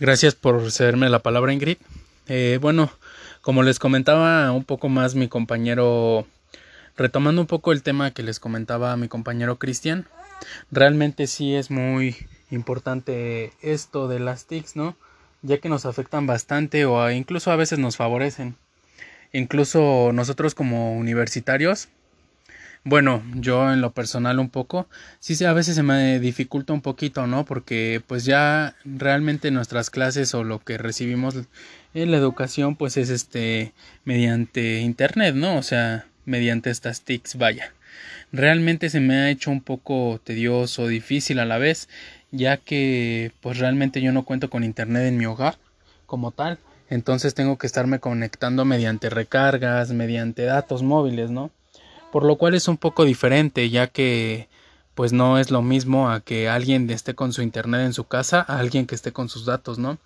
Gracias por cederme la palabra, Ingrid. Eh, bueno, como les comentaba un poco más mi compañero, retomando un poco el tema que les comentaba mi compañero Cristian, realmente sí es muy importante esto de las TICs, ¿no? Ya que nos afectan bastante o incluso a veces nos favorecen. Incluso nosotros como universitarios bueno, yo en lo personal un poco, sí, a veces se me dificulta un poquito, ¿no? Porque pues ya realmente nuestras clases o lo que recibimos en la educación pues es este mediante internet, ¿no? O sea, mediante estas TICs, vaya. Realmente se me ha hecho un poco tedioso, difícil a la vez, ya que pues realmente yo no cuento con internet en mi hogar como tal. Entonces tengo que estarme conectando mediante recargas, mediante datos móviles, ¿no? Por lo cual es un poco diferente ya que pues no es lo mismo a que alguien esté con su internet en su casa a alguien que esté con sus datos, ¿no?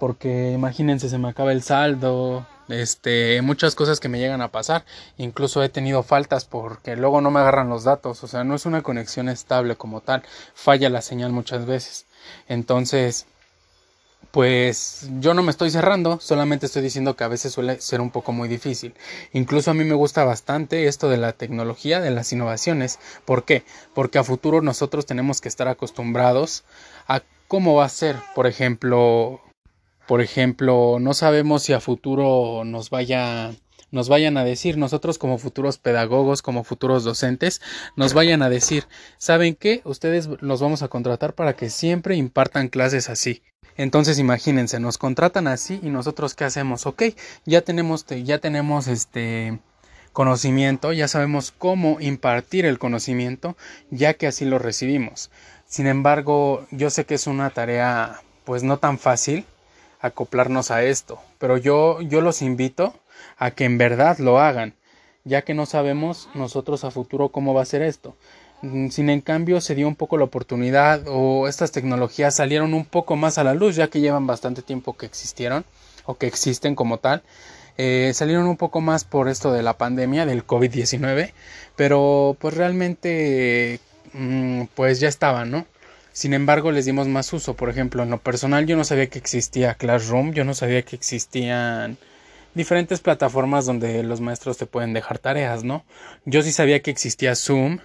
Porque imagínense, se me acaba el saldo, este, muchas cosas que me llegan a pasar, incluso he tenido faltas porque luego no me agarran los datos, o sea, no es una conexión estable como tal, falla la señal muchas veces. Entonces, pues yo no me estoy cerrando, solamente estoy diciendo que a veces suele ser un poco muy difícil. Incluso a mí me gusta bastante esto de la tecnología, de las innovaciones. ¿Por qué? Porque a futuro nosotros tenemos que estar acostumbrados a cómo va a ser, por ejemplo, por ejemplo, no sabemos si a futuro nos vaya nos vayan a decir, nosotros como futuros pedagogos, como futuros docentes, nos vayan a decir, ¿saben qué? Ustedes los vamos a contratar para que siempre impartan clases así. Entonces imagínense, nos contratan así y nosotros qué hacemos, ok, ya tenemos, ya tenemos este conocimiento, ya sabemos cómo impartir el conocimiento, ya que así lo recibimos. Sin embargo, yo sé que es una tarea pues no tan fácil acoplarnos a esto, pero yo, yo los invito a que en verdad lo hagan, ya que no sabemos nosotros a futuro cómo va a ser esto. Mm, sin en cambio se dio un poco la oportunidad o estas tecnologías salieron un poco más a la luz ya que llevan bastante tiempo que existieron o que existen como tal. Eh, salieron un poco más por esto de la pandemia del COVID-19, pero pues realmente mm, pues ya estaban, ¿no? Sin embargo, les dimos más uso. Por ejemplo, en lo personal yo no sabía que existía Classroom, yo no sabía que existían diferentes plataformas donde los maestros te pueden dejar tareas, ¿no? Yo sí sabía que existía Zoom,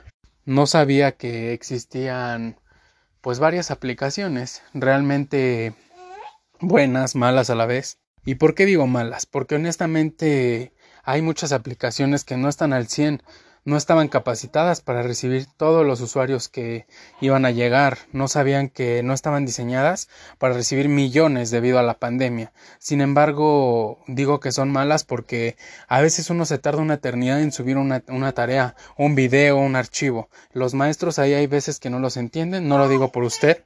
no sabía que existían pues varias aplicaciones realmente buenas, malas a la vez. ¿Y por qué digo malas? Porque honestamente hay muchas aplicaciones que no están al 100 no estaban capacitadas para recibir todos los usuarios que iban a llegar, no sabían que no estaban diseñadas para recibir millones debido a la pandemia. Sin embargo, digo que son malas porque a veces uno se tarda una eternidad en subir una, tarea, un video, un archivo. Los maestros ahí hay veces que no los entienden, no lo digo por usted,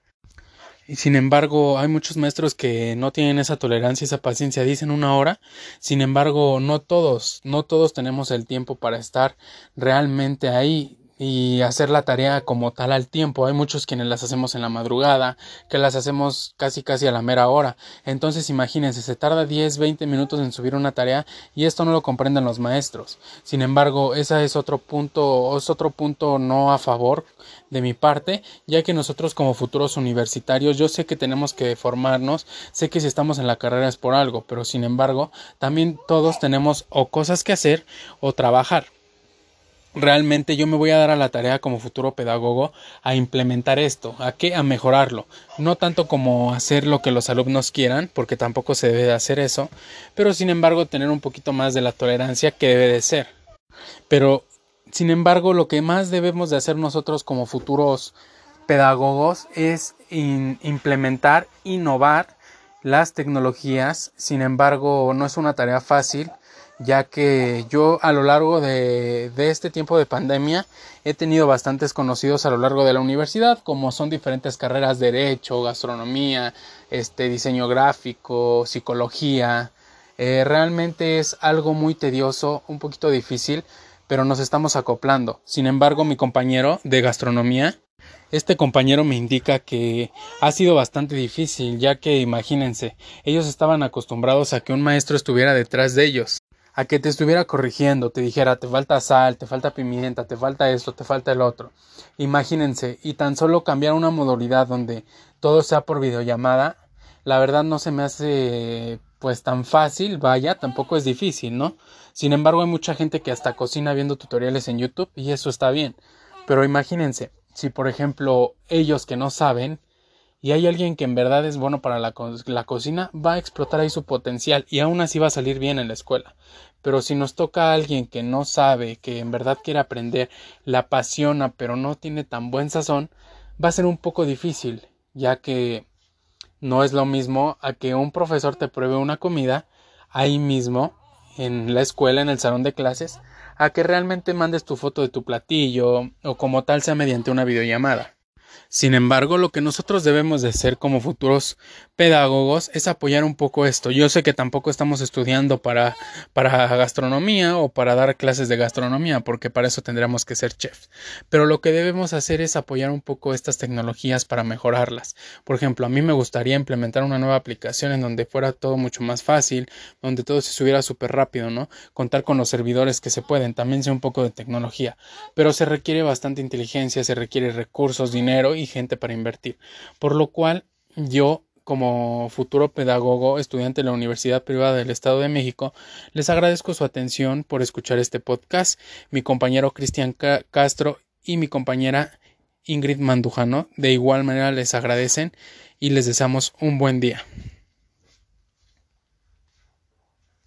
y sin embargo, hay muchos maestros que no tienen esa tolerancia, esa paciencia, dicen una hora. Sin embargo, no todos, no todos tenemos el tiempo para estar realmente ahí y hacer la tarea como tal al tiempo. Hay muchos quienes las hacemos en la madrugada, que las hacemos casi casi a la mera hora. Entonces imagínense, se tarda 10, 20 minutos en subir una tarea y esto no lo comprenden los maestros. Sin embargo, ese es otro punto, es otro punto no a favor de mi parte, ya que nosotros como futuros universitarios, yo sé que tenemos que formarnos, sé que si estamos en la carrera es por algo, pero sin embargo, también todos tenemos o cosas que hacer o trabajar realmente yo me voy a dar a la tarea como futuro pedagogo a implementar esto, a qué, a mejorarlo, no tanto como hacer lo que los alumnos quieran, porque tampoco se debe de hacer eso, pero sin embargo tener un poquito más de la tolerancia que debe de ser. Pero sin embargo lo que más debemos de hacer nosotros como futuros pedagogos es implementar, innovar las tecnologías, sin embargo no es una tarea fácil ya que yo a lo largo de, este tiempo de pandemia he tenido bastantes conocidos a lo largo de la universidad, como son diferentes carreras, derecho, gastronomía, este, diseño gráfico, psicología. Eh, realmente es algo muy tedioso, un poquito difícil, pero nos estamos acoplando. Sin embargo, mi compañero de gastronomía, este compañero me indica que ha sido bastante difícil, ya que imagínense, ellos estaban acostumbrados a que un maestro estuviera detrás de ellos a que te estuviera corrigiendo, te dijera te falta sal, te falta pimienta, te falta esto, te falta el otro. Imagínense, y tan solo cambiar una modalidad donde todo sea por videollamada, la verdad no se me hace pues tan fácil, vaya, tampoco es difícil, ¿no? Sin embargo, hay mucha gente que hasta cocina viendo tutoriales en YouTube y eso está bien. Pero imagínense, si por ejemplo ellos que no saben y hay alguien que en verdad es bueno para la, la, cocina, va a explotar ahí su potencial y aún así va a salir bien en la escuela. Pero si nos toca a alguien que no sabe, que en verdad quiere aprender, la apasiona, pero no tiene tan buen sazón, va a ser un poco difícil, ya que no es lo mismo a que un profesor te pruebe una comida ahí mismo en la escuela, en el salón de clases, a que realmente mandes tu foto de tu platillo o como tal sea mediante una videollamada. Sin embargo, lo que nosotros debemos de ser como futuros pedagogos es apoyar un poco esto. Yo sé que tampoco estamos estudiando para, para gastronomía o para dar clases de gastronomía, porque para eso tendríamos que ser chefs. Pero lo que debemos hacer es apoyar un poco estas tecnologías para mejorarlas. Por ejemplo, a mí me gustaría implementar una nueva aplicación en donde fuera todo mucho más fácil, donde todo se subiera súper rápido, ¿no? Contar con los servidores que se pueden, también sea un poco de tecnología. Pero se requiere bastante inteligencia, se requiere recursos, y gente para invertir. Por lo cual yo como futuro pedagogo, estudiante de la Universidad Privada del Estado de México, les agradezco su atención por escuchar este podcast. Mi compañero Cristian Castro y mi compañera Ingrid Mandujano de igual manera les agradecen y les deseamos un buen día.